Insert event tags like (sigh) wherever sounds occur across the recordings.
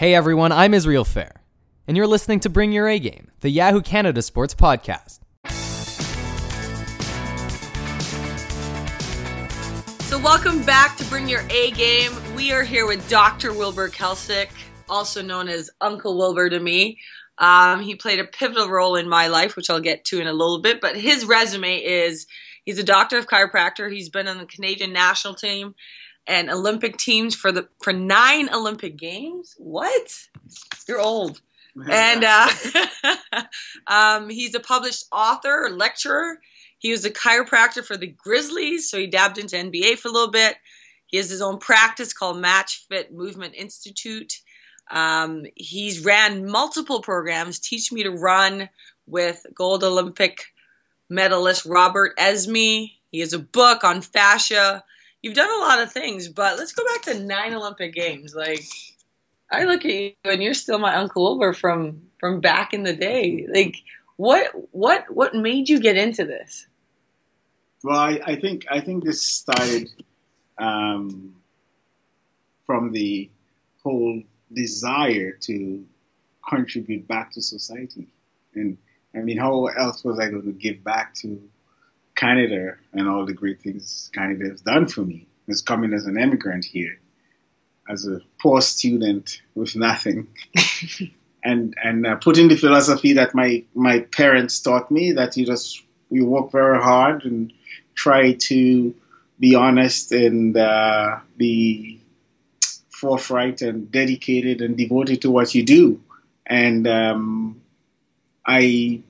Hey everyone, I'm Israel Fair, and you're listening to Bring Your A Game, the Yahoo Canada Sports Podcast. So, welcome back to Bring Your A Game. We are here with Dr. Wilbur Kelsick, also known as Uncle Wilbur to me. Um, he played a pivotal role in my life, which I'll get to in a little bit. But his resume is he's a doctor of chiropractor. He's been on the Canadian national team and Olympic teams for the for nine Olympic games. What? You're old. and uh, (laughs) um, he's a published author, lecturer. He was a chiropractor for the Grizzlies, so he dabbed into NBA for a little bit. He has his own practice called Match Fit Movement Institute. Um, he's ran multiple programs. Teach Me to Run with gold Olympic medalist Robert Esmie. He has a book on fascia you've done a lot of things, but let's go back to nine Olympic Games. Like, I look at you and you're still my Uncle Wilbur from from back in the day. Like, what what what made you get into this? Well, I, I think I think this started um, from the whole desire to contribute back to society, and I mean, how else was I going to give back to Canada and all the great things Canada has done for me. As coming as an immigrant here, as a poor student with nothing, (laughs) and and uh, putting the philosophy that my my parents taught me that you just you work very hard and try to be honest and uh, be forthright and dedicated and devoted to what you do. And um, I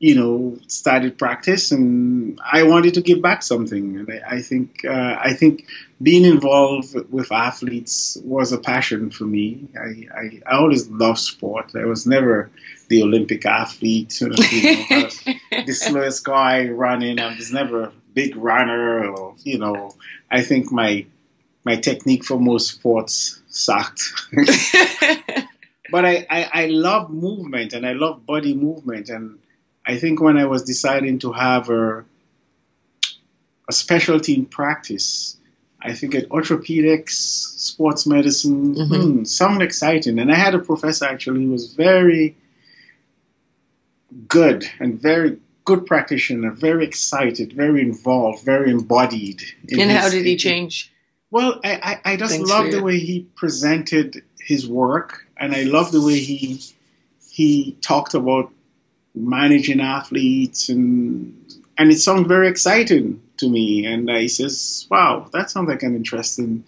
you know, started practice, and I wanted to give back something. And I, I think uh, I think being involved with athletes was a passion for me. I, I, I always loved sport. I was never the Olympic athlete, you know, (laughs) the slowest guy running. I was never a big runner, or you know. I think my my technique for most sports sucked. (laughs) (laughs) but I, I, I love movement and I love body movement and I think when I was deciding to have a, a specialty in practice, I think at orthopedics, sports medicine, mm-hmm. hmm, sounded exciting. And I had a professor actually who was very good and very good practitioner, very excited, very involved, very embodied. and how did he change? Well, I, I, I just love the way he presented his work, and I love the way he he talked about managing athletes and and it sounds very exciting to me. And I says, "Wow, that sounds like an interesting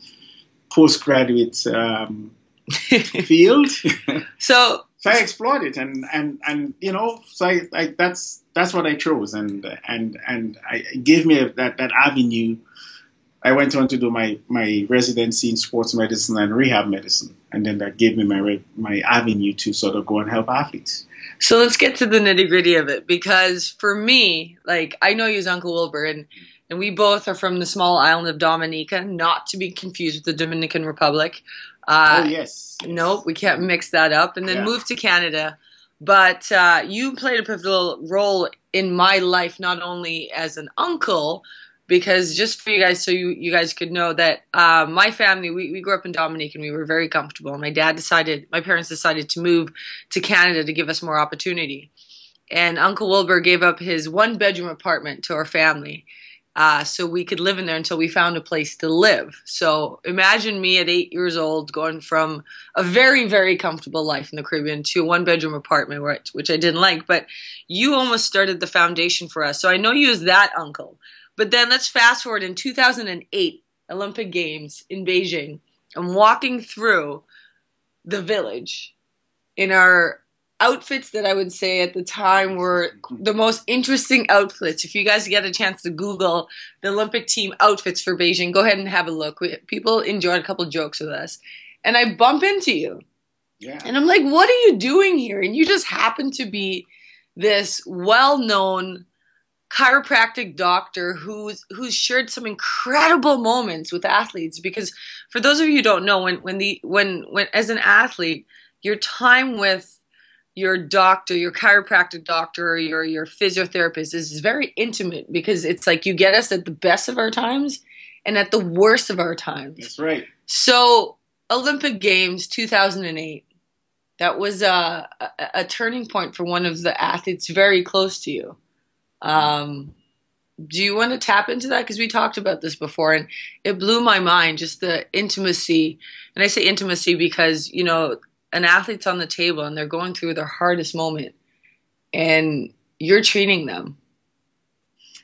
postgraduate um, (laughs) field." (laughs) so, so I explored it, and and and you know, so I, I that's that's what I chose, and and and I, it gave me a, that that avenue. I went on to do my, my residency in sports medicine and rehab medicine, and then that gave me my my avenue to sort of go and help athletes. So let's get to the nitty gritty of it because for me, like I know you as Uncle Wilbur, and and we both are from the small island of Dominica, not to be confused with the Dominican Republic. Uh, oh yes. Nope, we can't mix that up. And then yeah. moved to Canada. But uh, you played a pivotal role in my life, not only as an uncle, because just for you guys, so you, you guys could know that uh, my family, we, we grew up in Dominica and we were very comfortable. My dad decided, my parents decided to move to Canada to give us more opportunity. And Uncle Wilbur gave up his one bedroom apartment to our family. Uh, so we could live in there until we found a place to live. So imagine me at eight years old going from a very, very comfortable life in the Caribbean to a one bedroom apartment, which, which I didn't like. But you almost started the foundation for us. So I know you as that uncle. But then let's fast forward in 2008 Olympic Games in Beijing. I'm walking through the village in our outfits that I would say at the time were the most interesting outfits. If you guys get a chance to Google the Olympic team outfits for Beijing, go ahead and have a look. people enjoyed a couple jokes with us. And I bump into you. Yeah. And I'm like, what are you doing here? And you just happen to be this well known chiropractic doctor who's who's shared some incredible moments with athletes because for those of you who don't know when when the when when as an athlete your time with your doctor your chiropractic doctor or your your physiotherapist is very intimate because it's like you get us at the best of our times and at the worst of our times that's right so Olympic Games 2008. That was a, a, a turning point for one of the athletes very close to you. Um, do you want to tap into that? Because we talked about this before, and it blew my mind just the intimacy. And I say intimacy because you know an athlete's on the table and they're going through their hardest moment, and you're treating them.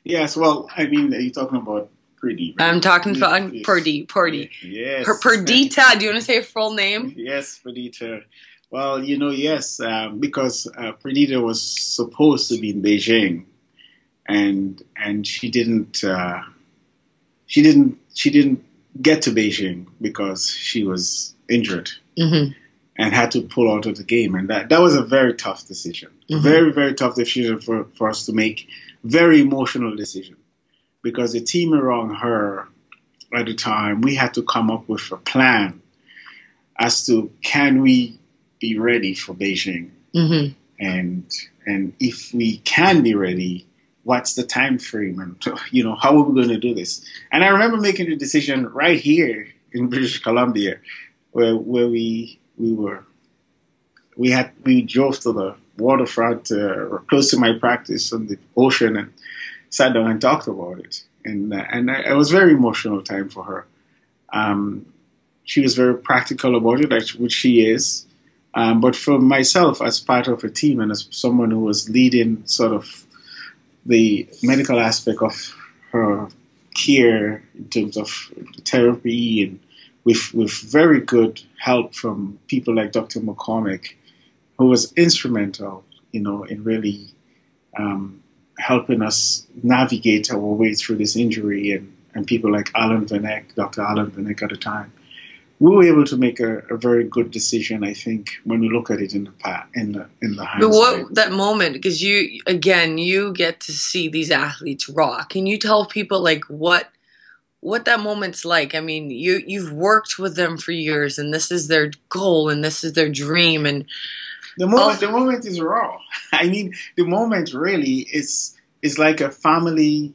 Yes, well, I mean, you're talking about Perdita? Right? I'm talking about yes. Perdita. Perdita. Yes. Per- Perdita. Do you want to say her full name? Yes, Perdita. Well, you know, yes, um, because uh, Perdita was supposed to be in Beijing, and and she didn't. Uh, she didn't. She didn't get to Beijing because she was injured. Mm-hmm and had to pull out of the game. And that, that was a very tough decision. Mm-hmm. Very, very tough decision for, for us to make. Very emotional decision. Because the team around her at the time, we had to come up with a plan as to can we be ready for Beijing? Mm-hmm. And and if we can be ready, what's the time frame and you know how are we going to do this? And i remember making the decision right here in british columbia where where we we were we had we drove to the waterfront uh, close to my practice on the ocean and sat down and talked about it. And uh, and it was very emotional time for her. Um, she was very practical about it which she is. Um, but for myself as part of a team and as someone who was leading sort of the medical aspect of her care in terms of therapy and with with very good help from people like Dr. McCormick, who was instrumental, you know, in really um, helping us navigate our way through this injury, and, and people like Alan Vernec, Dr. Alan Vernec at the time. We were able to make a, a, very good decision, I think, when we look at it in the past, in the in the hindsight. But what that moment, because you again, you get to see these athletes rock. Can you tell people like what what that moment's like. I mean, you you've worked with them for years, and this is their goal, and this is their dream, and the moment oh. the moment is raw. (laughs) I mean, the moment really is is like a family,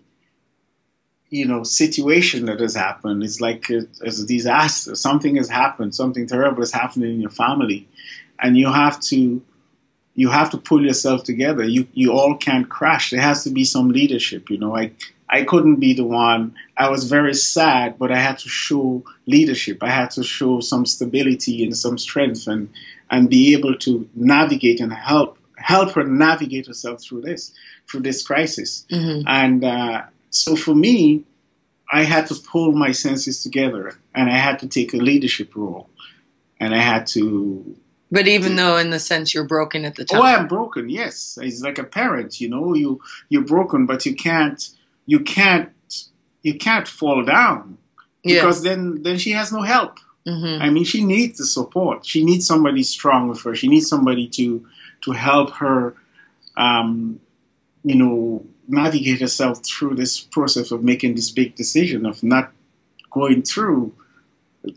you know, situation that has happened. It's like a, it's a disaster. Something has happened. Something terrible has happened in your family, and you have to you have to pull yourself together. You you all can't crash. There has to be some leadership. You know, like I couldn't be the one. I was very sad, but I had to show leadership. I had to show some stability and some strength and, and be able to navigate and help help her navigate herself through this through this crisis. Mm-hmm. And uh, so for me, I had to pull my senses together and I had to take a leadership role. And I had to but even though, in the sense, you're broken at the time. Oh, I'm broken. Yes, it's like a parent. You know, you you're broken, but you can't you can't you can't fall down yeah. because then then she has no help. Mm-hmm. I mean, she needs the support. She needs somebody strong with her. She needs somebody to to help her, um, you know, navigate herself through this process of making this big decision of not going through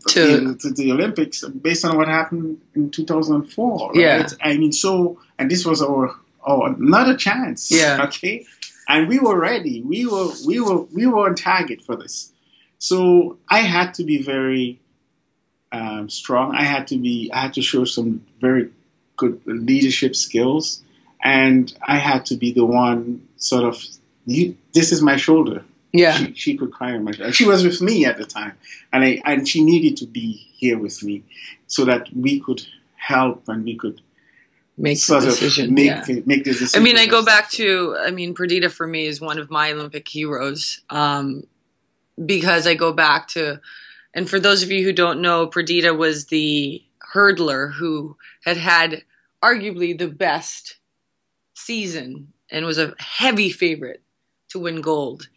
to, to the Olympics based on what happened in 2004. Right? Yeah, I mean, so and this was our, our another chance. Yeah, okay and we were ready. We were we were we were on target for this. So I had to be very um, strong. I had to be. I had to show some very good leadership skills, and I had to be the one sort of. You, this is my shoulder. Yeah, she, she could cry on my shoulder. She was with me at the time, and I and she needed to be here with me, so that we could help and we could make the decision. Make, yeah. make the decision. I mean, I go back to, I mean, Perdita for me is one of my Olympic heroes um, because I go back to, and for those of you who don't know, Perdita was the hurdler who had had arguably the best season and was a heavy favorite to win gold.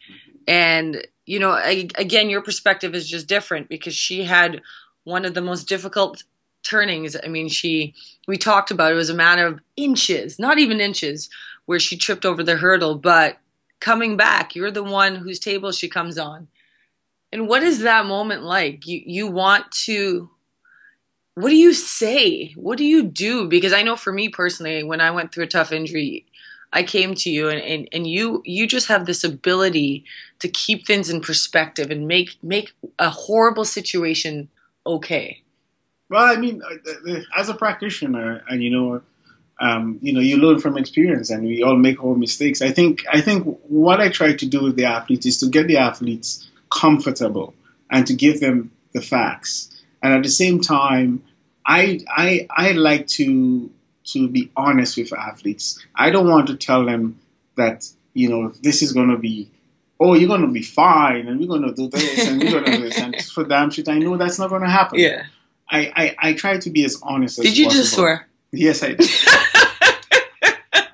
And, you know, I, again, your perspective is just different because she had one of the most difficult turnings. I mean, she we talked about it was a matter of inches, not even inches, where she tripped over the hurdle. But coming back, you're the one whose table she comes on. And what is that moment like? You you want to what do you say? What do you do? Because I know for me personally, when I went through a tough injury, I came to you and, and, and you you just have this ability to keep things in perspective and make make a horrible situation okay. Well, I mean, as a practitioner, and you know, um, you know, you learn from experience, and we all make our mistakes. I think, I think what I try to do with the athletes is to get the athletes comfortable and to give them the facts, and at the same time, I, I, I like to to be honest with athletes. I don't want to tell them that you know this is going to be oh, you're going to be fine, and we're going to do this, and we're going to do this, and for damn shit, I know that's not going to happen. Yeah. I, I, I try to be as honest as possible. Did you possible. just swear? Yes, I did. (laughs)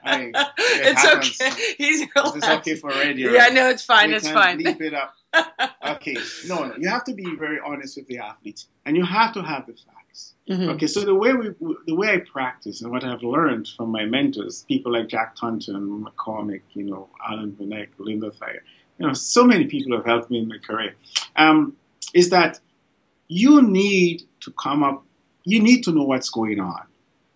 I, it it's happens. okay. He's It's okay for radio. Yeah, no, it's fine. We It's fine. Leave it up. (laughs) Okay, no, no, you have to be very honest with the athletes, and you have to have the facts. Mhm. Okay, so the way we, the way I practice and what I've learned from my mentors, people like Jack Taunton, McCormick, you know, Alan Vernec, Linda Thayer, you know, so many people have helped me in my career, um, is that you need to come up, you need to know what's going on,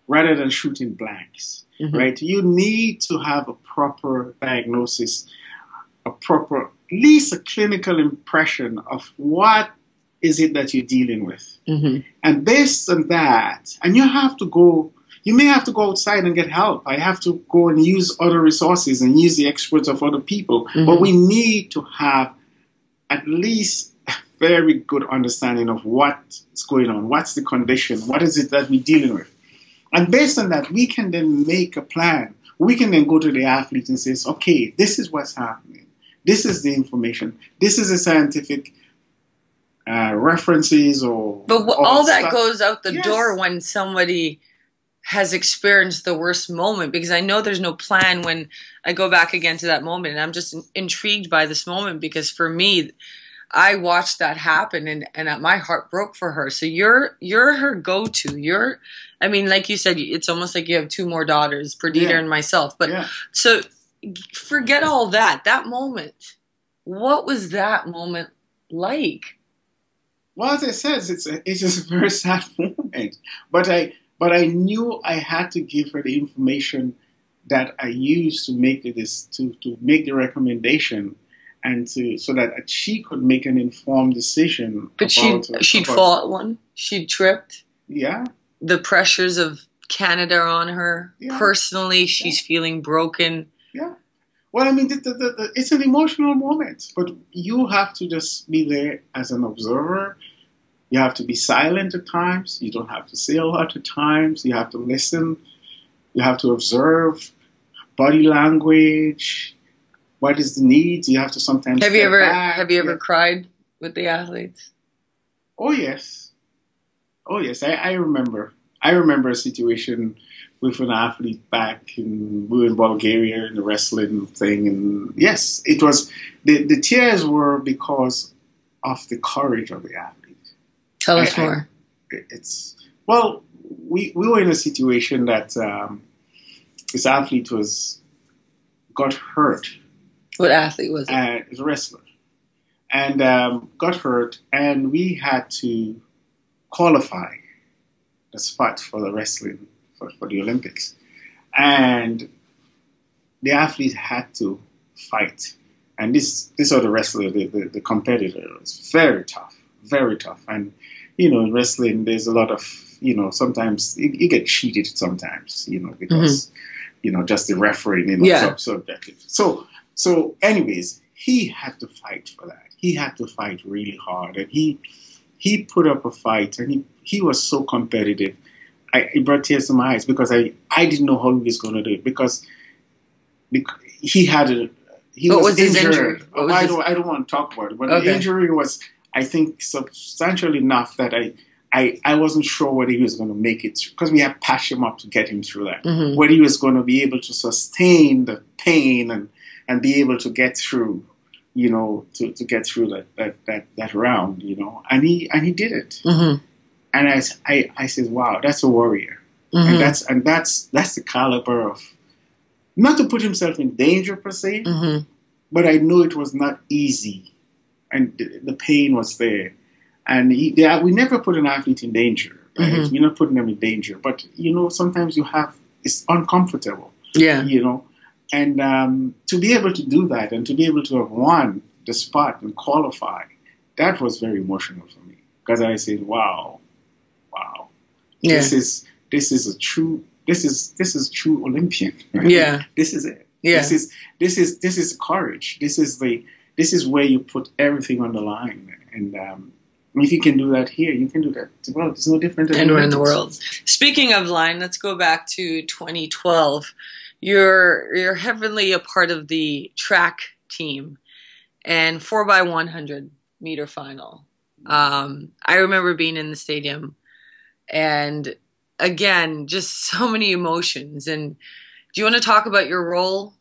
rather than shooting blanks, Mhm. right? You need to have a proper diagnosis, a proper, at least a clinical impression of what is it that you're dealing with. Mhm. And this and that, and you have to go, you may have to go outside and get help. I have to go and use other resources and use the experts of other people. Mhm. But we need to have at least a very good understanding of what's going on, what's the condition, what is it that we're dealing with. And based on that, we can then make a plan. We can then go to the athlete and say, okay, this is what's happening. This is the information. This is the scientific uh, references or. But wh- all that stuff. goes out the Yes. door when somebody has experienced the worst moment because I know there's no plan when I go back again to that moment. And I'm just intrigued by this moment because for me, I watched that happen and, and my heart broke for her. So you're you're her go to. You're I mean, like you said, it's almost like you have two more daughters, Perdita Yeah. and myself. But yeah. so forget all that. That moment. What was that moment like? Well, as I said, it's a, it's just a very (laughs) sad moment. But I but I knew I had to give her the information that I used to make this to, to make the recommendation and to so that she could make an informed decision. But she she'd about- fall one. She tripped. Yeah, The pressures of Canada are on her. Yeah. Personally, she's feeling broken. yeah. Well, I mean, the, the, the, it's an emotional moment, but you have to just be there as an observer. You have to be silent at times. You don't have to say a lot at times. You have to listen. You have to observe body language. What is the need? You have to sometimes. Have you ever back. have you ever Yeah. cried with the athletes? Oh yes, oh yes. I, I remember. I remember a situation with an athlete back in we were in Bulgaria in the wrestling thing, and yes, it was the the tears were because of the courage of the athlete. Tell us I- I- more. It- It's well, we we were in a situation that um, this athlete was got hurt what athlete was it? and is a wrestler, and um, got hurt, and we had to qualify the spot for the wrestling for, for the Olympics, and the athletes had to fight, and this this other wrestler, the, the, the competitor, was very tough, very tough, and you know in wrestling there's a lot of you know sometimes you, you get cheated sometimes you know because mm-hmm. you know just the referee you know Yeah. so, subjective. So so anyways, he had to fight for that. He had to fight really hard, and he he put up a fight, and he he was so competitive. I, it brought tears to my eyes because I, I didn't know how he was going to do it because, he had a he What was, was his injured. injury? Was I don't I don't want to talk about it, but Okay. the injury was I think substantial enough that I I, I wasn't sure whether he was going to make it because we had patched him up to get him through that Mhm. whether he was going to be able to sustain the pain and, and be able to get through, you know, to, to get through that, that, that, that round, you know, and he and he did it. Mhm. And I, I said, wow, that's a warrior, Mhm. and that's and that's that's the caliber of not to put himself in danger per se, Mhm. but I know it was not easy, and the, the pain was there, and he, we never put an athlete in danger. Right? Mhm. We're not putting them in danger, but you know, sometimes you have it's uncomfortable Yeah. you know, and um, to be able to do that and to be able to have won the spot and qualify, that was very emotional for me because I said, "Wow, wow, Yeah. This is this is a true this is this is true Olympian. Right? Yeah. This is it. Yeah. This is this is this is courage. This is the this is where you put everything on the line. And um, if you can do that here, you can do that. Well, it's no different than anywhere in the world. Speaking of line, let's go back to 2012. You're you're heavily a part of the track team and four by 100 meter final. Um, I remember being in the stadium, and again, just (laughs) so many emotions. And do you want to talk about your role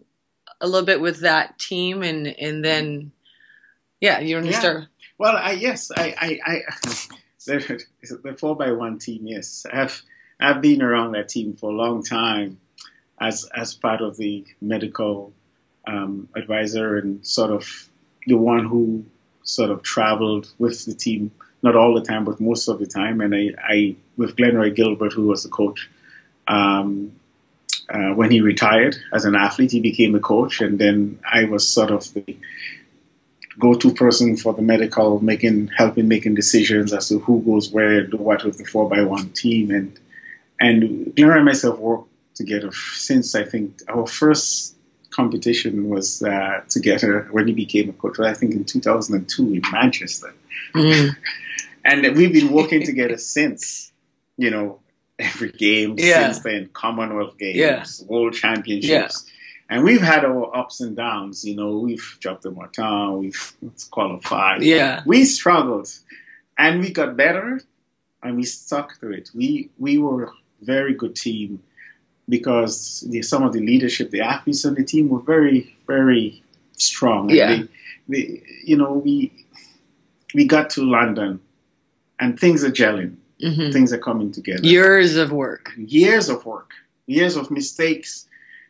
a little bit with that team, and and then, yeah, you want to yeah. start? Well, I, yes, I, I, I (laughs) the, the four by one team. Yes, I've I've been around that team for a long time, as as part of the medical um, advisor and sort of the one who sort of traveled with the team, not all the time, but most of the time. And I, I with Glenroy Gilbert, who was the coach, um, uh, when he retired as an athlete, he became a coach, and then I was sort of the go-to person for the medical, making helping making decisions as to who goes where, do what with the four by one team, and and Glenroy and myself worked together since I think our first competition was uh, together when he became a coach. I think in 2002 in Manchester, mm. (laughs) and we've been working (laughs) together since. You know, every game yeah. since then, Commonwealth Games, yeah. World Championships. Yeah. And we've had our ups and downs, you know, we've dropped the baton, we've qualified. Yeah. We struggled and we got better and we stuck to it. We we were a very good team because the, some of the leadership, the athletes on the team were very, very strong. Yeah. They, they, you know, we we got to London, and things are gelling. Mm-hmm. Things are coming together. Years of work. Years of work. Years of mistakes.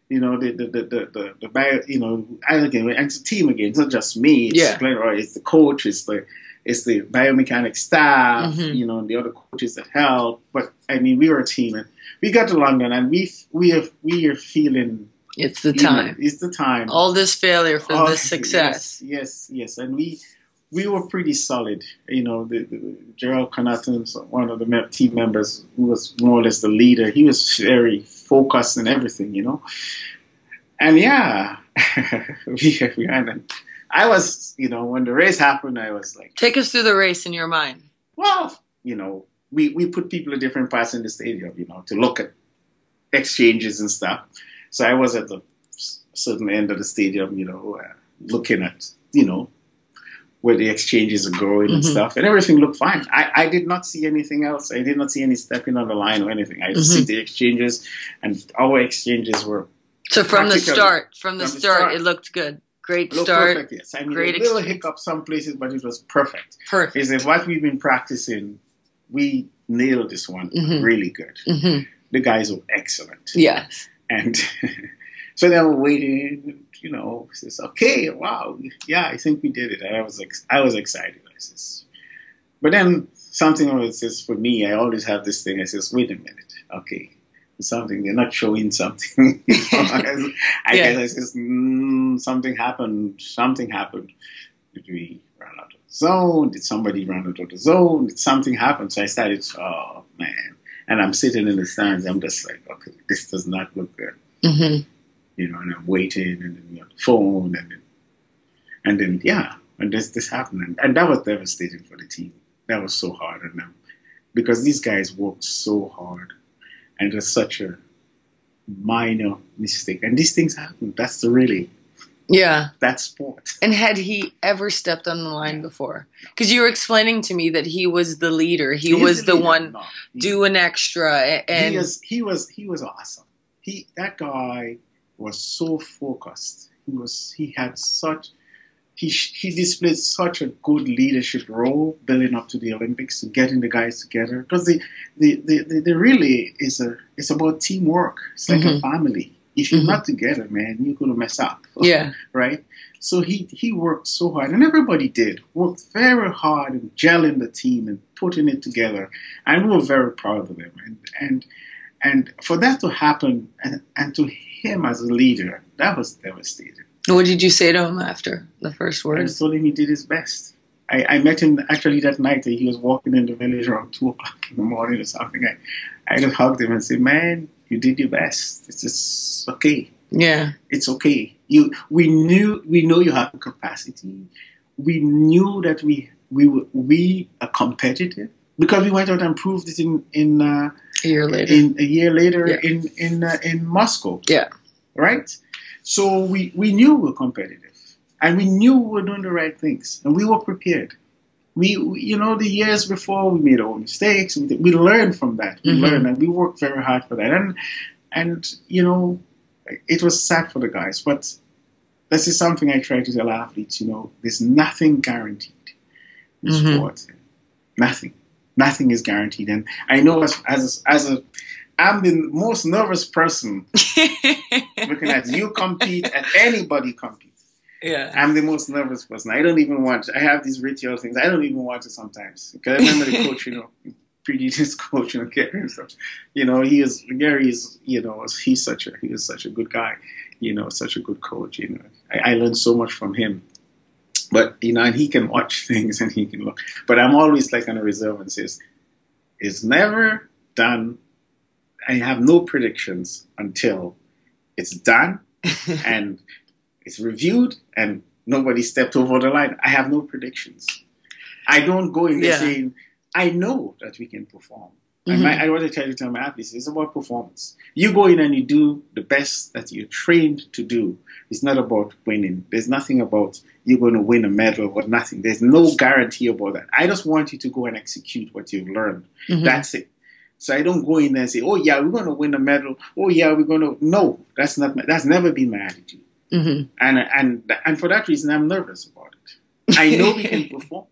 You know, the the the the, the, the bio, you know, I again, it's a team again. It's not just me. It's yeah. Glenroy. It's the coach. It's the it's the biomechanic staff. Mm-hmm. You know, the other coaches that help. But I mean, we were a team, and we got to London and we we have we are feeling it's the time. Know, it's the time. All this failure for All, this success. Yes, yes, yes, and we we were pretty solid. You know, the, the, Jared Connaughton, one of the team members, who was more or less the leader. He was very focused and everything. You know, and yeah, (laughs) we, we and I was, you know, when the race happened, I was like, take us through the race in your mind. Well, you know, we, we put people at different parts in the stadium, you know, to look at exchanges and stuff. So I was at the certain end of the stadium, you know, uh, looking at, you know, where the exchanges are going mm-hmm. and stuff, and everything looked fine. I, I did not see anything else. I did not see any stepping on the line or anything. I just mm-hmm. see the exchanges, and our exchanges were. So from the start, from the, from start, start, it looked good. Great start. Perfect, yes. I mean, Great a little hiccup some places, but it was perfect. Perfect. Is that what we've been practicing we nailed this one mm-hmm. really good. Mm-hmm. The guys were excellent. Yes. And (laughs) so then we're waiting, you know, says, okay, wow, yeah, I think we did it. And I was ex- I was excited. I says, but then something always says for me, I always have this thing. I says, wait a minute, okay, something they're not showing something. I, (laughs) I yeah. guess I says mm, something happened. Something happened. Did we run out of the zone? Did somebody run out of the zone? Did something happen? So I started, oh man. And I'm sitting in the stands. I'm just like, okay, this does not look good. Mm-hmm. You know, and I'm waiting, and then you know, the phone, and then, and then, yeah, and this this happened, and, and that was devastating for the team. That was so hard on them because these guys worked so hard, and it was such a minor mistake. And these things happen. That's the really yeah. That sport. And had he ever stepped on the line before? Because you were explaining to me that he was the leader. He, he was the, the one no, doing extra. And he was, he was he was awesome. He that guy was so focused. He was he had such he he displayed such a good leadership role building up to the Olympics and getting the guys together because the the, the, the, the really is a it's about teamwork. It's like mm-hmm. a family if you're mm-hmm. not together, man, you're gonna mess up. (laughs) Yeah. right. So he he worked so hard, and everybody did worked very hard and gelling the team and putting it together, and we were very proud of them. And and and for that to happen, and, and to him as a leader, that was devastating. What did you say to him after the first word? I told him he did his best. I, I met him actually that night. He was walking in the village around two o'clock in the morning or something. I, I just hugged him and said, "Man, you did your best. It's just okay. Yeah, it's okay. You, we knew, we know you have the capacity. We knew that we, we, we are competitive because we went out and proved it in in uh, a year later. In a year later Yeah. in in uh, in Moscow, yeah, right? So we we knew we were competitive, and we knew we were doing the right things, and we were prepared. We, we- you know, the years before we made our mistakes. We, we learned from that. We Mhm. learned, and we worked very hard for that. And and you know, it was sad for the guys, but this is something I try to tell athletes. You know, there's nothing guaranteed in Mhm. sports. Nothing, nothing is guaranteed. And I know as as as a I'm the most nervous person (laughs) looking at you compete and anybody compete. yeah. I'm the most nervous person. I don't even want. I have these ritual things. I don't even want it sometimes because I remember the coach. You know, (laughs) previous coach, you know, Gary. So, you know, he is Gary is. You know, he's such a he is such a good guy. You know, such a good coach. You know, I, I learned so much from him. But you know, and he can watch (laughs) things and he can look. But I'm always like on a reserve and says, it's never done. I have no predictions until it's done (laughs) and it's reviewed and nobody stepped over the line. I have no predictions. I don't go in there Yeah. saying, I know that we can perform. And my, mm-hmm. I want to try to tell my athletes, it's about performance. You go in and you do the best that you're trained to do. It's not about winning. There's nothing about you're going to win a medal or nothing. There's no guarantee about that. I just want you to go and execute what you've learned. Mhm. That's it. So I don't go in there and say, "Oh yeah, we're going to win a medal." Oh yeah, we're going to. No, that's not. My, that's never been my attitude. Mhm. And and and for that reason, I'm nervous about it. I know we can (laughs) perform.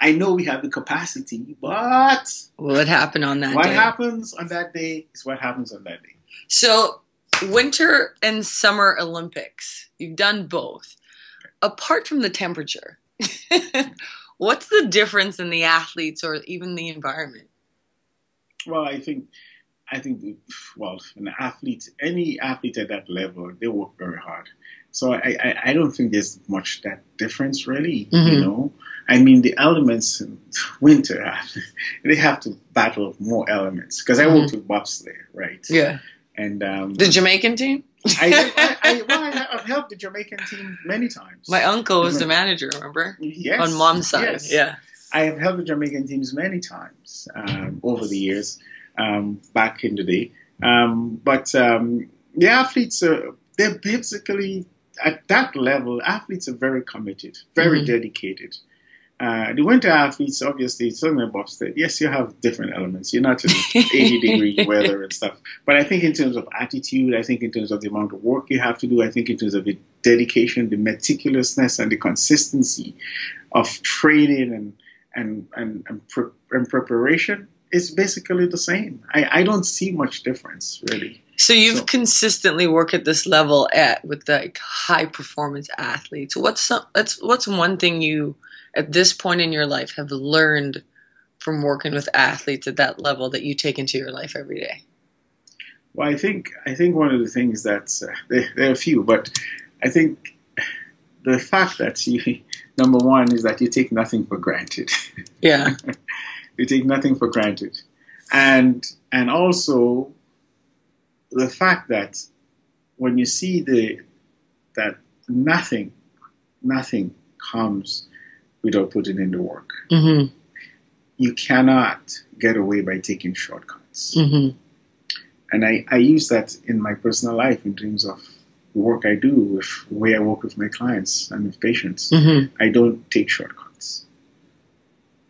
I know we have the capacity, but What happened on that day? what day? happens on that day is what happens on that day. So, winter and summer Olympics, you've done both. Apart from the temperature, (laughs) what's the difference in the athletes or even the environment? Well, I think, I think, the, well, an athlete, any athlete at that level, they work very hard. So I, I, I don't think there's much that difference really. You Mhm. know, I mean, the elements in winter, (laughs) they have to battle more elements because I worked with bobsleigh, right? Yeah. And um, The Jamaican team? (laughs) I, I, I, well, I, I've helped the Jamaican team many times. My uncle was the manager, remember? yes, On mom's side. yes. Yeah. I have helped the Jamaican teams many times um, over the years, um, back in the day. Um, but um, the athletes are they're basically at that level. Athletes are very committed, very Mhm. dedicated. Uh, the winter athletes, obviously, it's about Boston. Yes, you have different elements. You're not in (laughs) 80 degree weather and stuff. But I think in terms of attitude, I think in terms of the amount of work you have to do, I think in terms of the dedication, the meticulousness, and the consistency of training and and and and, pre- and preparation is basically the same. I, I don't see much difference really. So you've So- consistently worked at this level at with like high performance athletes. What's some, that's what's one thing you at this point in your life have learned from working with athletes at that level that you take into your life every day? Well, I think I think one of the things that uh, there, there are a few, but I think the fact that you (laughs) number one is that you take nothing for granted. (laughs) Yeah. you take nothing for granted, and and also the fact that when you see the that nothing nothing comes without putting in the work. Mm-hmm. You cannot get away by taking shortcuts. Mm-hmm. And I, I use that in my personal life in terms of the work I do with the way I work with my clients and with patients. Mm-hmm. I don't take shortcuts.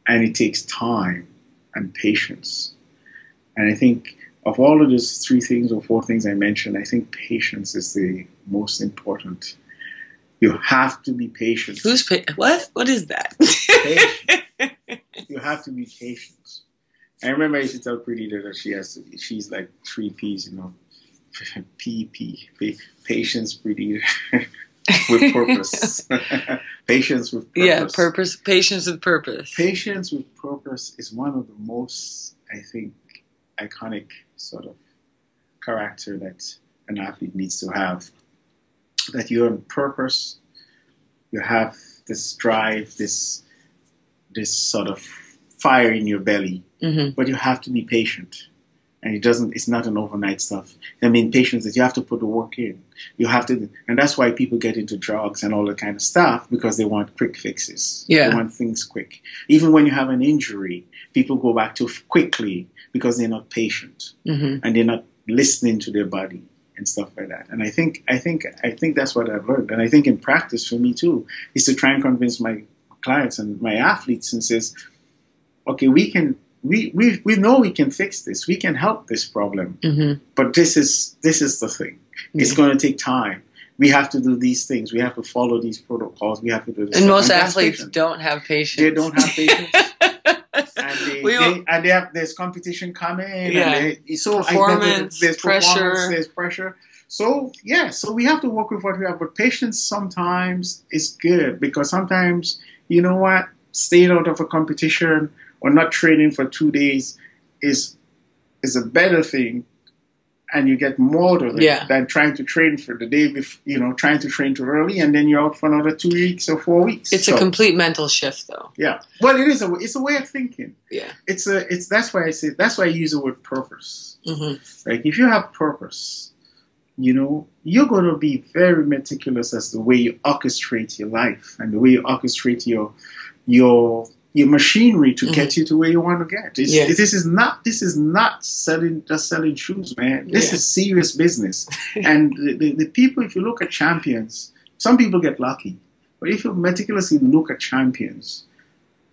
And it takes time and patience. And I think of all of those three things or four things I mentioned, I think patience is the most important. You have to be patient. Who's pa- what? What is that? You have to be patient. I remember I used to tell Pretty that she has to she's like three P's, you know. (laughs) P P pa- patience, Pretty (laughs) with purpose. (laughs) patience with purpose. yeah, purpose, patience with purpose. Patience with purpose is one of the most, I think, iconic sort of character that an athlete needs to have. That you're on purpose, you have this drive, this this sort of fire in your belly, hmm but you have to be patient. And it doesn't. It's not an overnight stuff. I mean, patience is you have to put the work in. You have to, and that's why people get into drugs and all that kind of stuff because they want quick fixes. Yeah. They want things quick. Even when you have an injury, people go back to quickly because they're not patient hmm and they're not listening to their body and stuff like that. And I think, I think, I think that's what I've learned. And I think in practice for me too is to try and convince my clients and my athletes and says, okay, we can. We, we, we know we can fix this. We can help this problem hmm but this is this is the thing. It's going to take time. We have to do these things. We have to follow these protocols. We have to do this. And stuff. most that's athletes don't have patience. They don't have (laughs) patience, and they, We they all- and they have there's competition coming. Yeah. And they, so Performance, there's pressure. performance, there's pressure. So yeah, so we have to work with what we have. But patience sometimes is good because sometimes you know what, staying out of a competition or not training for two days is is a better thing and you get more out of it Yeah. than trying to train for the day before, you know, trying to train too early and then you're out for another two weeks or four weeks. It's So, a complete mental shift, though. yeah. Well, it is a it's a way of thinking. Yeah. It's a it's that's why I say that's why I use the word purpose. hmm Like if you have purpose, you know, you're going to be very meticulous as the way you orchestrate your life and the way you orchestrate your your your machinery to Mhm. get you to where you want to get. Yeah. This is not this is not selling just selling shoes, man. This Yeah. is serious business. (laughs) and the, the, the people, if you look at champions, some people get lucky, but if you meticulously look at champions,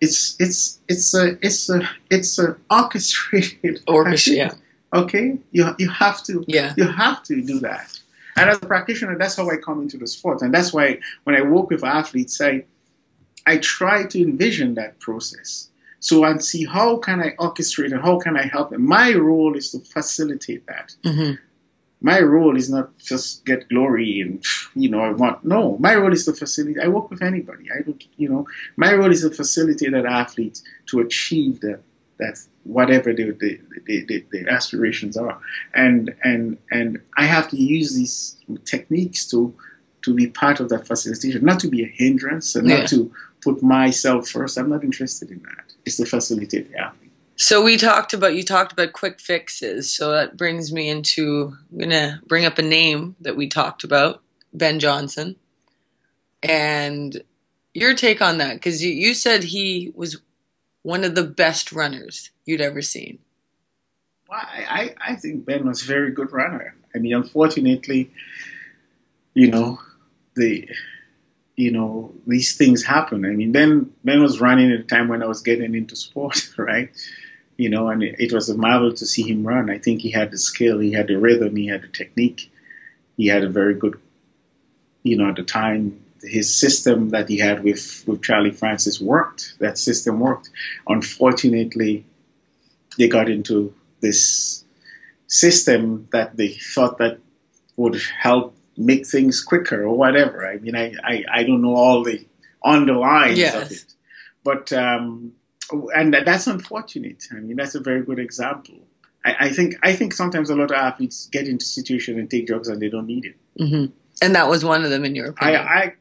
it's it's it's a it's a it's a orchestrated (laughs) Orchestra, yeah. (laughs) Okay, you you have to Yeah. you have to do that. And as a practitioner, that's how I come into the sport, and that's why when I work with athletes, I I try to envision that process. So and see how can I orchestrate and how can I help them. My role is to facilitate that. hmm My role is not just get glory and you know I want no. My role is to facilitate. I work with anybody. I don't you know. My role is to facilitate that athlete to achieve that that whatever their their, their, their, their aspirations are, and and and I have to use these techniques to to be part of that facilitation, not to be a hindrance and Yeah. not to put myself first. I'm not interested in that. It's to facilitate the athlete. So we talked about you talked about quick fixes. So that brings me into I'm gonna bring up a name that we talked about, Ben Johnson, and your take on that because you, you said he was one of the best runners you'd ever seen. Well, I, I, I think Ben was a very good runner. I mean, unfortunately, you know, the you know these things happen. I mean, Ben Ben was running at a time when I was getting into sport, (laughs) right? You know, and it, it was a marvel to see him run. I think he had the skill, he had the rhythm, he had the technique, he had a very good, you know, at the time his system that he had with with Charlie Francis worked. That system worked. Unfortunately, they got into this system that they thought that would help make things quicker or whatever. I mean, I, I, I don't know all the underlines Yes. of it, but um, and that's unfortunate. I mean, that's a very good example. I, I think I think sometimes a lot of athletes get into situations and take drugs and they don't need it. hmm And that was one of them in your opinion. I I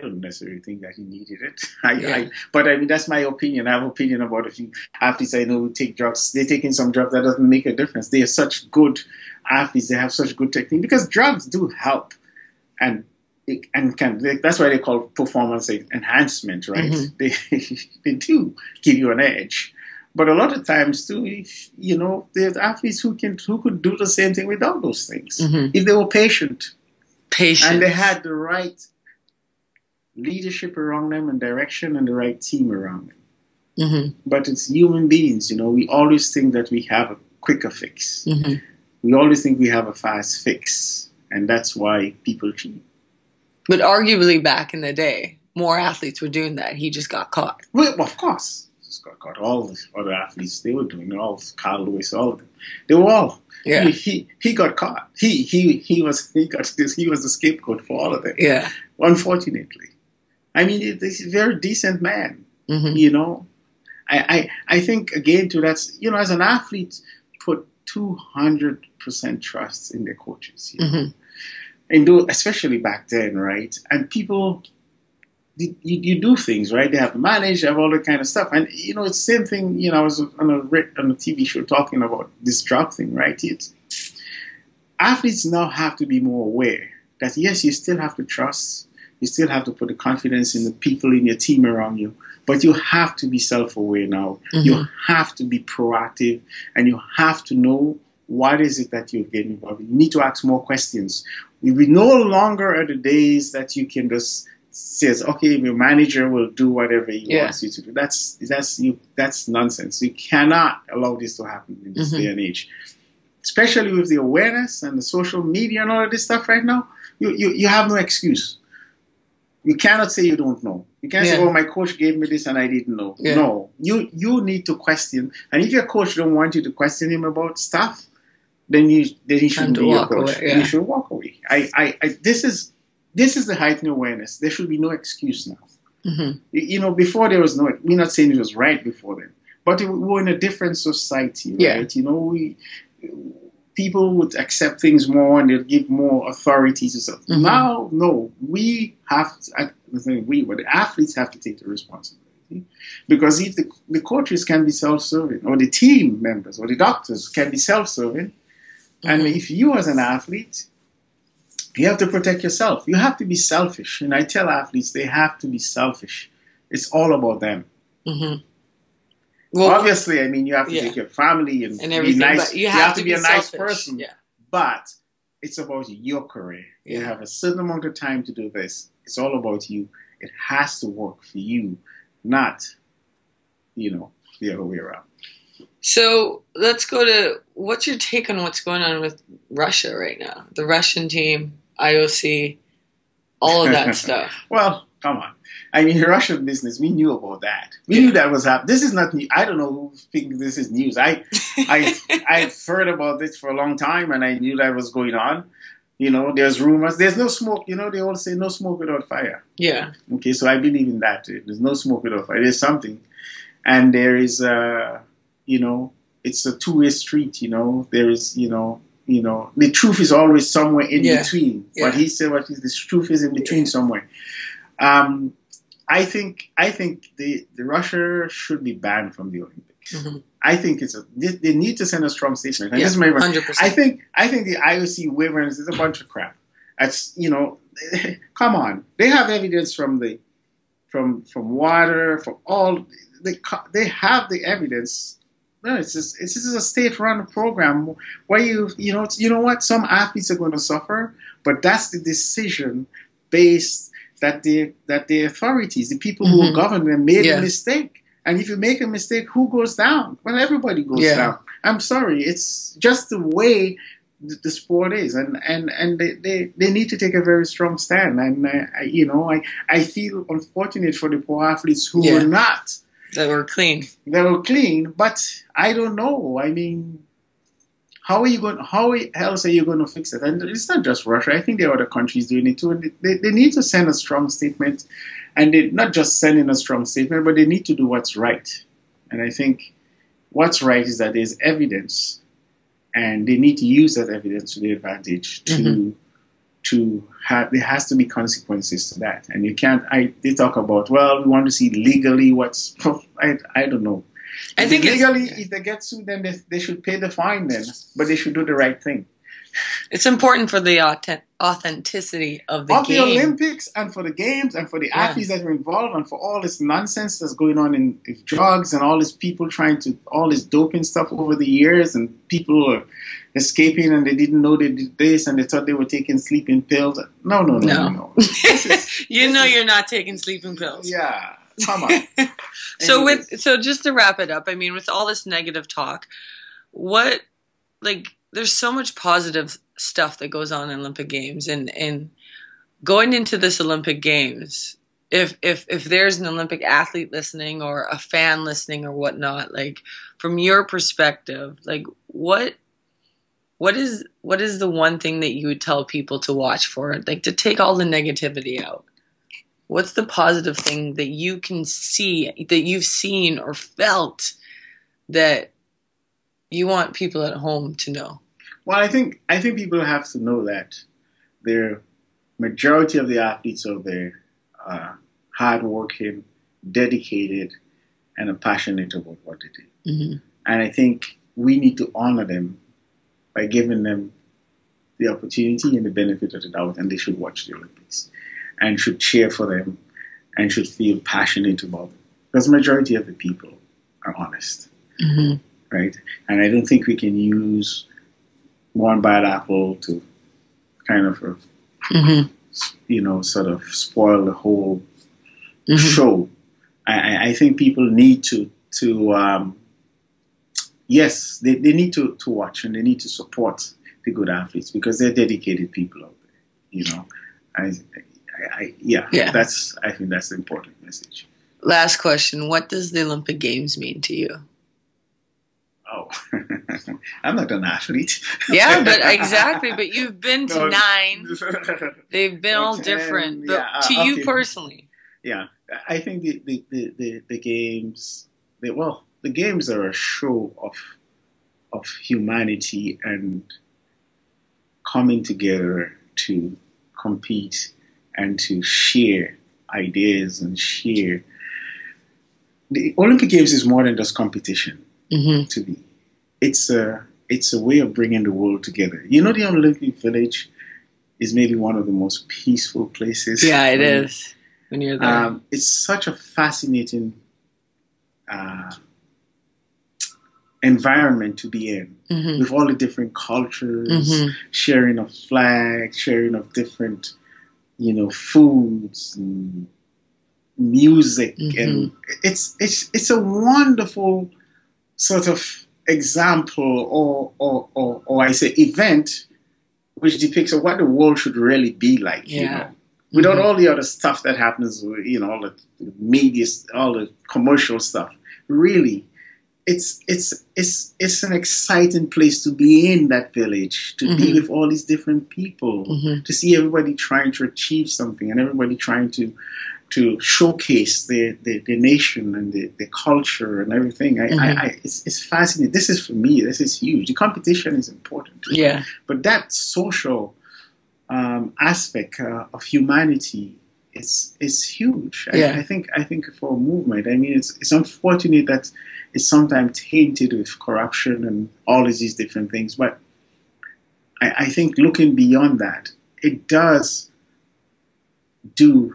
don't necessarily think that he needed it. (laughs) I, Yeah. I, but I mean, that's my opinion. I have opinion about a few athletes I know who take drugs. They're taking some drugs that doesn't make a difference. They are such good athletes. They have such good technique because drugs do help, and it- and can that's why they call performance enhancement, right? Mhm. They (laughs) they do give you an edge. But a lot of times too, you know, there's athletes who can who could do the same thing without those things Mhm. if they were patient patient, and they had the right leadership around them and direction and the right team around them. hmm But it's human beings, you know, we always think that we have a quicker fix. hmm We always think we have a fast fix. And that's why people cheat. But arguably, back in the day, more athletes were doing that. He just got caught. Well, of course. Scott got caught. all the other athletes, they were doing it, all Carl Lewis, all of them. They were all. Yeah. He, he, he got caught. He, he, he was he got this, he was the scapegoat for all of them. Yeah. Unfortunately. I mean, he's a very decent man. hmm you know I, I i think again to that's you know as an athlete put 200% trust in their coaches you know? hmm and do especially back then right and people you, you do things right. They have to manage, they have all that kind of stuff, and you know it's the same thing. You know, I was on a on a TV show talking about this drug thing, right? It's athletes now have to be more aware that yes, you still have to trust, you still have to put the confidence in the people in your team around you, but you have to be self-aware now. Mm-hmm. You have to be proactive, and you have to know what is it that you're getting involved in. You need to ask more questions. We, we no longer are the days that you can just says, okay, your manager will do whatever he yeah. wants you to do. That's that's you that's nonsense. You cannot allow this to happen in this mm-hmm. day and age. Especially with the awareness and the social media and all of this stuff right now, you, you, you have no excuse. You cannot say you don't know. You can't yeah. say, "Oh, my coach gave me this and I didn't know." Yeah. No, you you need to question. And if your coach don't want you to question him about stuff, then you then he shouldn't be your coach. Away, yeah. You should walk away. I, I, I this is this is the heightened awareness. There should be no excuse now. Mm-hmm. You know, before there was no. We're not saying it was right before then, but we were in a different society, right? You know, we people would accept things more and they'd give more authority to stuff. Mm-hmm. Now, no, we have. I think we, but the athletes have to take the responsibility because if the, the coaches can be self-serving, or the team members, or the doctors can be self-serving, mm-hmm. and if you as an athlete you have to protect yourself. You have to be selfish. And I tell athletes they have to be selfish. It's all about them. Mm-hmm. Well, obviously, I mean, you have to yeah. take your family and, and be nice. You have, you have, to, be, a nice person. Yeah. But it's about your career. You have a certain amount of time to do this. It's all about you. It has to work for you, not, you know, the other way around. So let's go to what's your take on what's going on with Russia right now? The Russian team, IOC, all of that (laughs) stuff. Well, come on. I mean, (laughs) Russian business. We knew about that. We yeah. knew that was happening. This is not. New. I don't know who thinks this is news. I, (laughs) I, I've heard about this for a long time, and I knew that was going on. You know, there's rumors. There's no smoke. You know, they all say no smoke without fire. Yeah. Okay, so I believe in that. There's no smoke without fire. There's something, and there is. Uh, you know, it's a two-way street. You know, there is, you know, you know, the truth is always somewhere in yeah. between. Yeah. What he said, what is the truth is in between yeah. somewhere. Um, I think I think the the Russia should be banned from the Olympics. Mm-hmm. I think it's a they, they, need to send a strong statement. And yeah, this is my 100%. I think I think the IOC waivers is a bunch of crap. That's you know, (laughs) come on. They have evidence from the from from WADA from all they they have the evidence no, it's just it's just a state-run program where you you know you know what some athletes are going to suffer, but that's the decision based that the that the authorities, the people mm-hmm. who govern them, made yeah. a mistake. And if you make a mistake, who goes down? Well, everybody goes yeah. down. I'm sorry, it's just the way the, the sport is, and and and they, they, they need to take a very strong stand. And uh, you know, I I feel unfortunate for the poor athletes who yeah. were not that were clean. They were clean, but I don't know. I mean, how are you going? How else are you going to fix it? And it's not just Russia. I think there are other countries doing it too. And they, they need to send a strong statement, and they not just sending a strong statement, but they need to do what's right. And I think what's right is that there's evidence, and they need to use that evidence to their advantage to. Mm-hmm to have there has to be consequences to that and you can't i they talk about well we want to see legally what's (laughs) i, I don't know i think legally if they get sued then they, they should pay the fine then but they should do the right thing it's important for the authenticity of the of game. the Olympics and for the games and for the yeah. athletes that are involved and for all this nonsense that's going on in, in drugs and all these people trying to all this doping stuff over the years and people are escaping and they didn't know they did this and they thought they were taking sleeping pills. No, no, no, no. no, no. Is, (laughs) you know is, you're not taking sleeping pills. Yeah. Come on. (laughs) so with so just to wrap it up, I mean, with all this negative talk, what like there's so much positive stuff that goes on in Olympic Games and and going into this Olympic Games, if if if there's an Olympic athlete listening or a fan listening or whatnot, like from your perspective, like what what is what is the one thing that you would tell people to watch for, like to take all the negativity out? What's the positive thing that you can see that you've seen or felt that you want people at home to know? Well, I think I think people have to know that the majority of the athletes out there uh, hardworking, dedicated, and are passionate about what they do. Mm-hmm. And I think we need to honor them by giving them the opportunity and the benefit of the doubt, and they should watch the Olympics and should cheer for them and should feel passionate about them. Because the majority of the people are honest, Mm-hmm. right? And I don't think we can use one bad apple to kind of, uh, Mm-hmm. you know, sort of spoil the whole Mm-hmm. show. I, I- I think people need to to um, yes, they, they need to, to watch and they need to support the good athletes because they're dedicated people out there. You know, I, I, I yeah, Yeah. that's I think that's the important message. Last question: What does the Olympic Games mean to you? Oh, (laughs) I'm not an athlete. Yeah, (laughs) but exactly. But you've been to No. nine. (laughs) They've been all different. But yeah, to uh, you okay. personally, yeah, I think the the, the, the, the games, the, well, the games are a show of of humanity and coming together to compete and to share ideas and share. The Olympic Games is more than just competition mm-hmm. to me. It's a it's a way of bringing the world together. You know, the Olympic Village is maybe one of the most peaceful places. yeah, it Um, is when you're there. um, it's such a fascinating uh, environment to be in, mm-hmm. with all the different cultures, Mhm. sharing of flags, sharing of different, you know, foods and music, Mhm. and it's it's it's a wonderful sort of example, or or or, or I say event, which depicts what the world should really be like. You Yeah. know, without Mhm. all the other stuff that happens, you know, all the media, all the commercial stuff. Really, it's it's it's it's an exciting place to be in that village, to be Mhm. with all these different people, Mhm. to see everybody trying to achieve something and everybody trying to to showcase their, their, their nation and their, their culture and everything. I, I, Mhm. I, it's, it's fascinating. This is for me. This is huge. The competition is important. Yeah, but that social um, aspect uh, of humanity is is huge. I, Yeah. I think I think for a movement, I mean, it's it's unfortunate that it's sometimes tainted with corruption and all of these different things. But I, I think looking beyond that, it does do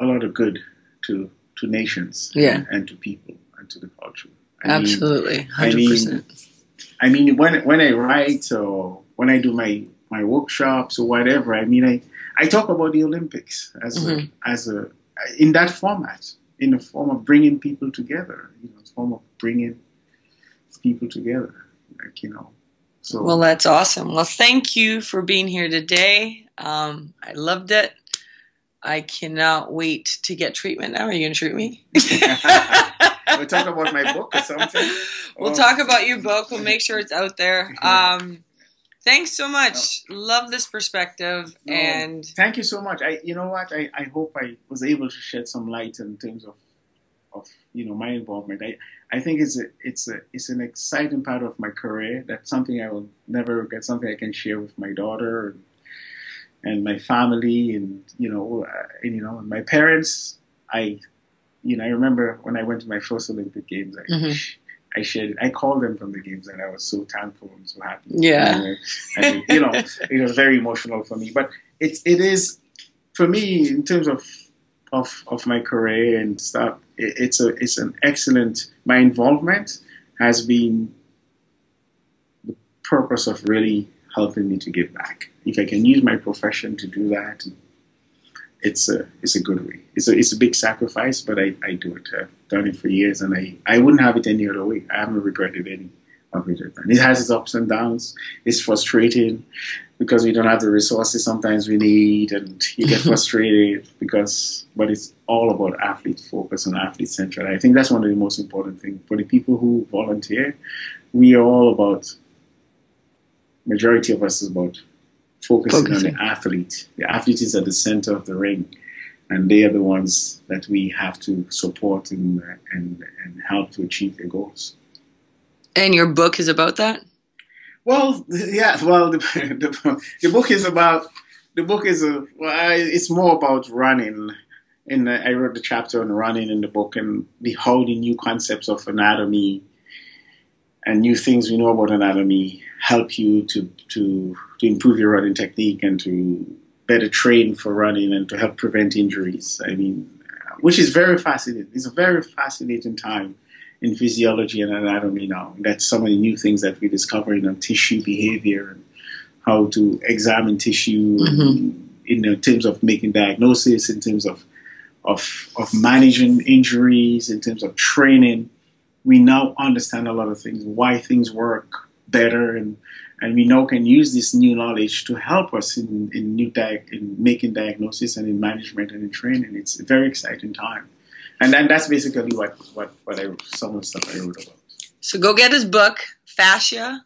a lot of good to to nations Yeah. and, and to people and to the culture. I absolutely, hundred percent. I mean, when when I write or when I do my my workshops or whatever, I mean, I I talk about the Olympics as Mhm. a, as a in that format, in the form of bringing people together, you know, form of bringing people together, like you know. So Well, that's awesome. Well, thank you for being here today. Um, I loved it. I cannot wait to get treatment now. Are you going to treat me? (laughs) we'll talk about my book or something. (laughs) We'll Or- talk about your book. We'll make sure it's out there. (laughs) Um, thanks so much. Love this perspective. No, And thank you so much. I, you know what? I, I hope I was able to shed some light in terms of, of you know, my involvement. I, I think it's a, it's a, it's an exciting part of my career. That's something I will never regret. Something I can share with my daughter and, and my family, and you know, uh, and, you know, and my parents. I, you know, I remember when I went to my first Olympic Games. I, Mhm. I shared. I called them from the games, and I was so thankful and so happy. Yeah. and, you know, it was very emotional for me. But it it is for me in terms of of of my career and stuff. It, it's a it's an excellent. My involvement has been the purpose of really helping me to give back. If I can use my profession to do that, it's a it's a good way. It's a it's a big sacrifice, but I, I do it. I've done it for years, and I, I wouldn't have it any other way. I haven't regretted any of it. It has its ups and downs. It's frustrating because we don't have the resources sometimes we need, and you get (laughs) frustrated because. But it's all about athlete focus and athlete centered. I think that's one of the most important things for the people who volunteer. We are all about. Majority of us is about focusing, Focusing. on the athlete. The athlete is at the center of the ring, and they are the ones that we have to support and and, and help to achieve their goals. and your book is about that. Well, yeah. Well, the, the, the book is about the book is a well, it's more about running in I wrote the chapter on running in the book and the how new concepts of anatomy and new things we know about anatomy help you to to to improve your running technique and to better train for running and to help prevent injuries. I mean, which is very fascinating. It's a very fascinating time in physiology and anatomy now. That's some of the new things that we're discovering on tissue behavior and how to examine tissue mm-hmm. in, in terms of making diagnosis, in terms of of, of managing injuries, in terms of training, we now understand a lot of things, why things work better, and, and we now can use this new knowledge to help us in, in new di- in making diagnosis and in management and in training. It's a very exciting time. And then that's basically what, what, what I some of the stuff I wrote about. So go get his book, Fascia.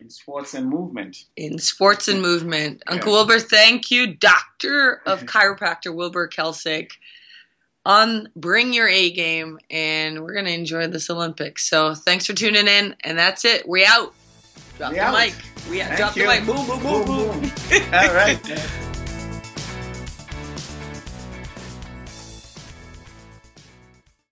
In sports and movement. In sports and movement. Uncle yeah. Wilbur, thank you. Doctor of (laughs) chiropractor Wilbur Kelsick on Bring Your A Game, and we're going to enjoy this Olympics. So thanks for tuning in, and that's it. We out. Drop we the out. mic. We Thank drop you. the mic. Boom, boom, boom, boom. boom. boom. All right. (laughs)